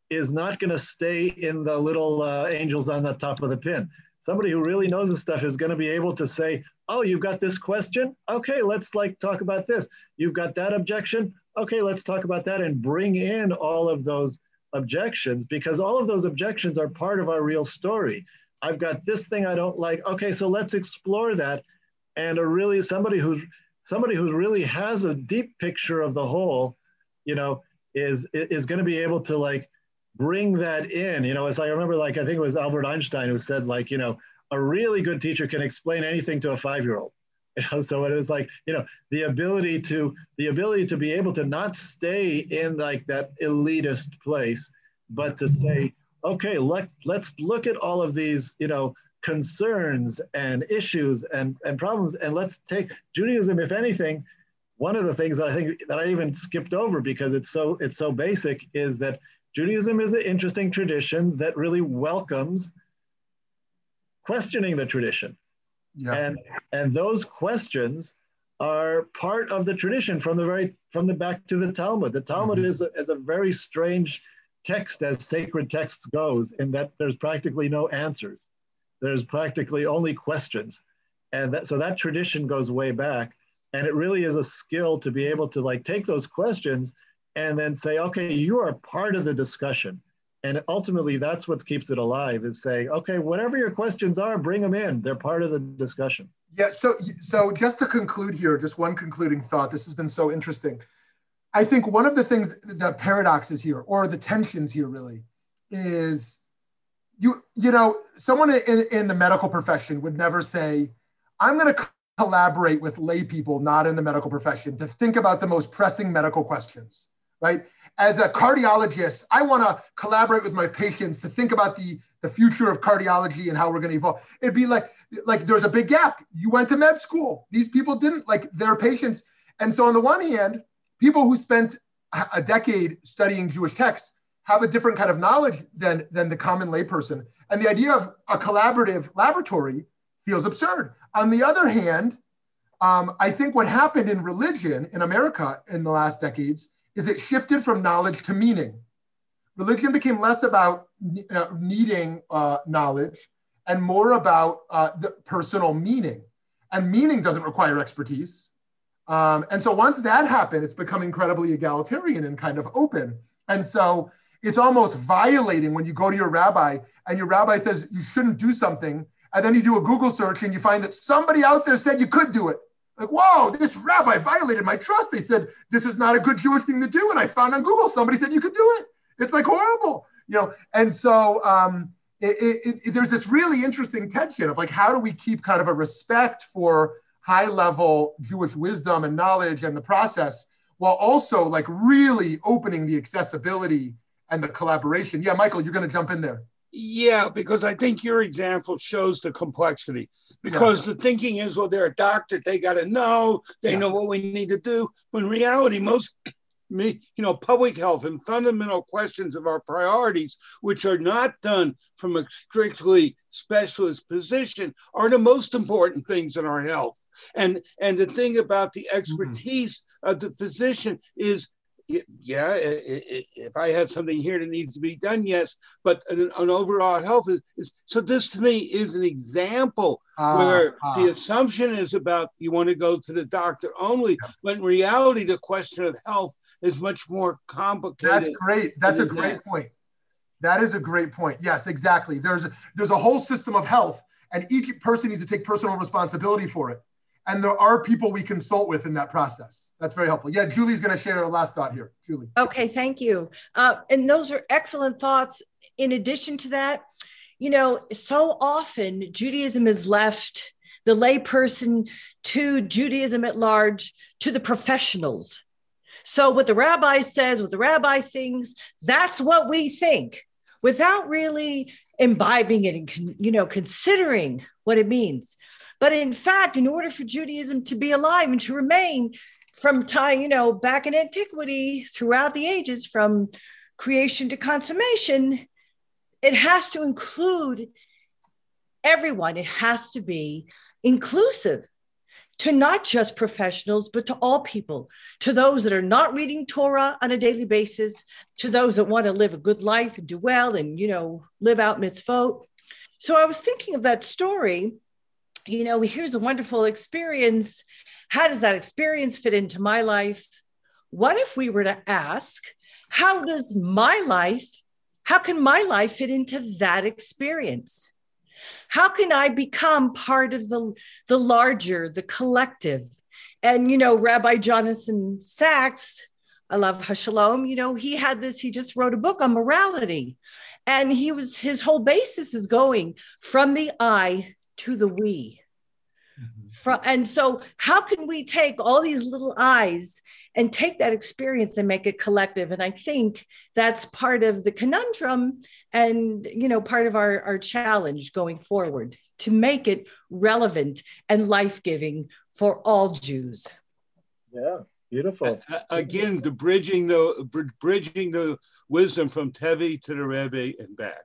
is not going to stay in the little uh, angels on the top of the pin. Somebody who really knows the stuff is going to be able to say, oh, you've got this question? Okay, let's like talk about this. You've got that objection? Okay, let's talk about that and bring in all of those objections because all of those objections are part of our real story. I've got this thing I don't like. Okay, so let's explore that. And a really somebody who's somebody who really has a deep picture of the whole, you know, is is going to be able to like bring that in. You know, as I remember, like I think it was Albert Einstein who said, like, you know, a really good teacher can explain anything to a five-year-old. You know, so it was like, you know, the ability to the ability to be able to not stay in like that elitist place, but to say, okay, let let's look at all of these, you know, concerns and issues and, and problems, and let's take Judaism, if anything, one of the things that I think that I even skipped over because it's so it's so basic is that Judaism is an interesting tradition that really welcomes questioning the tradition. Yeah. And and those questions are part of the tradition from the very from the back to the Talmud. The Talmud mm-hmm. is, a, is a very strange text as sacred texts goes in that there's practically no answers. There's practically only questions. And that, so that tradition goes way back. And it really is a skill to be able to like take those questions and then say, okay, you are part of the discussion. And ultimately that's what keeps it alive is saying okay whatever your questions are bring them in. They're part of the discussion. Yeah so so just to conclude here just one concluding thought. This has been so interesting. I think one of the things the paradoxes here or the tensions here really is you you know someone in, in the medical profession would never say i'm going to collaborate with lay people not in the medical profession to think about the most pressing medical questions right as a cardiologist, I want to collaborate with my patients to think about the, the future of cardiology and how we're going to evolve. It'd be like, like there's a big gap. You went to med school. These people didn't like their patients. And so on the one hand, people who spent a decade studying Jewish texts have a different kind of knowledge than, than the common layperson. And the idea of a collaborative laboratory feels absurd. On the other hand, um, I think what happened in religion in America in the last decades is it shifted from knowledge to meaning. Religion became less about uh, needing uh, knowledge and more about uh, the personal meaning. And meaning doesn't require expertise. Um, and so once that happened, it's become incredibly egalitarian and kind of open. And so it's almost violating when you go to your rabbi and your rabbi says you shouldn't do something. And then you do a Google search and you find that somebody out there said you could do it. Like, whoa, this rabbi violated my trust. They said this is not a good Jewish thing to do. And I found on Google somebody said you could do it. It's like horrible, you know. And so um, it, it, it, there's this really interesting tension of like, how do we keep kind of a respect for high level Jewish wisdom and knowledge and the process while also like really opening the accessibility and the collaboration. Yeah, Michael, you're going to jump in there. Yeah, because I think your example shows the complexity. Because yeah. the thinking is, well, they're a doctor, they got to know, they yeah. know what we need to do. When reality, most me, you know, public health and fundamental questions of our priorities, which are not done from a strictly specialist position, are the most important things in our health. And and the thing about the mm-hmm. expertise mm-hmm. of the physician is yeah, if I had something here that needs to be done, yes, but an, an overall health is, is, so. This to me is an example uh, where uh, the assumption is about you want to go to the doctor only, but in reality, the question of health is much more complicated. That's great. That's a great that. point. That is a great point. Yes, exactly. There's a, there's a whole system of health, and each person needs to take personal responsibility for it and there are people we consult with in that process. That's very helpful. Yeah, Julie's going to share her last thought here. Julie. Okay, thank you. Uh, and those are excellent thoughts. In addition to that, you know, so often Judaism is left the layperson to Judaism at large, to the professionals. So what the rabbi says, what the rabbi thinks, that's what we think without really imbibing it and you know considering what it means. But in fact, in order for Judaism to be alive and to remain from time, you know, back in antiquity throughout the ages, from creation to consummation, it has to include everyone. It has to be inclusive to not just professionals, but to all people, to those that are not reading Torah on a daily basis, to those that want to live a good life and do well and, you know, live out mitzvot. So I was thinking of that story you know, here's a wonderful experience. How does that experience fit into my life? What if we were to ask, how does my life, how can my life fit into that experience? How can I become part of the, the larger, the collective? And, you know, Rabbi Jonathan Sacks, alav hashalom, you know, he had this, he just wrote a book on morality. And he was, his whole basis is going from the I to the we. Mm-hmm. From, and so, how can we take all these little eyes and take that experience and make it collective? And I think that's part of the conundrum and you know part of our, our challenge going forward to make it relevant and life-giving for all Jews. Yeah, beautiful. Again, the bridging the bridging the wisdom from Tevi to the Rebbe and back.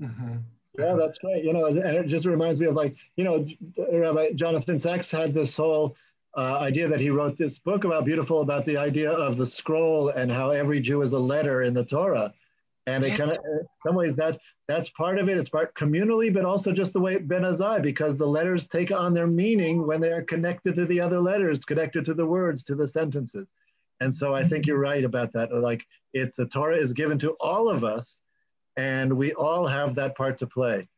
Mm-hmm. Yeah, that's great. You know, and it just reminds me of like, you know, Rabbi Jonathan Sacks had this whole uh, idea that he wrote this book about beautiful about the idea of the scroll and how every Jew is a letter in the Torah. And it kind of, in some ways, that that's part of it. It's part communally, but also just the way Ben Azai, because the letters take on their meaning when they are connected to the other letters, connected to the words, to the sentences. And so I think you're right about that. Like, it, the Torah is given to all of us, and we all have that part to play.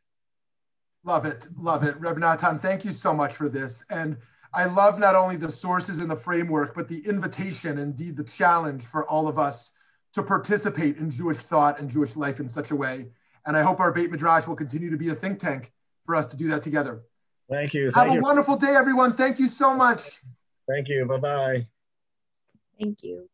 Love it, love it. Reb Natan, thank you so much for this. And I love not only the sources and the framework, but the invitation, indeed the challenge for all of us to participate in Jewish thought and Jewish life in such a way. And I hope our Beit Midrash will continue to be a think tank for us to do that together. Thank you. Have Thank a wonderful day, everyone. Thank you so much. Thank you. Bye bye. Thank you.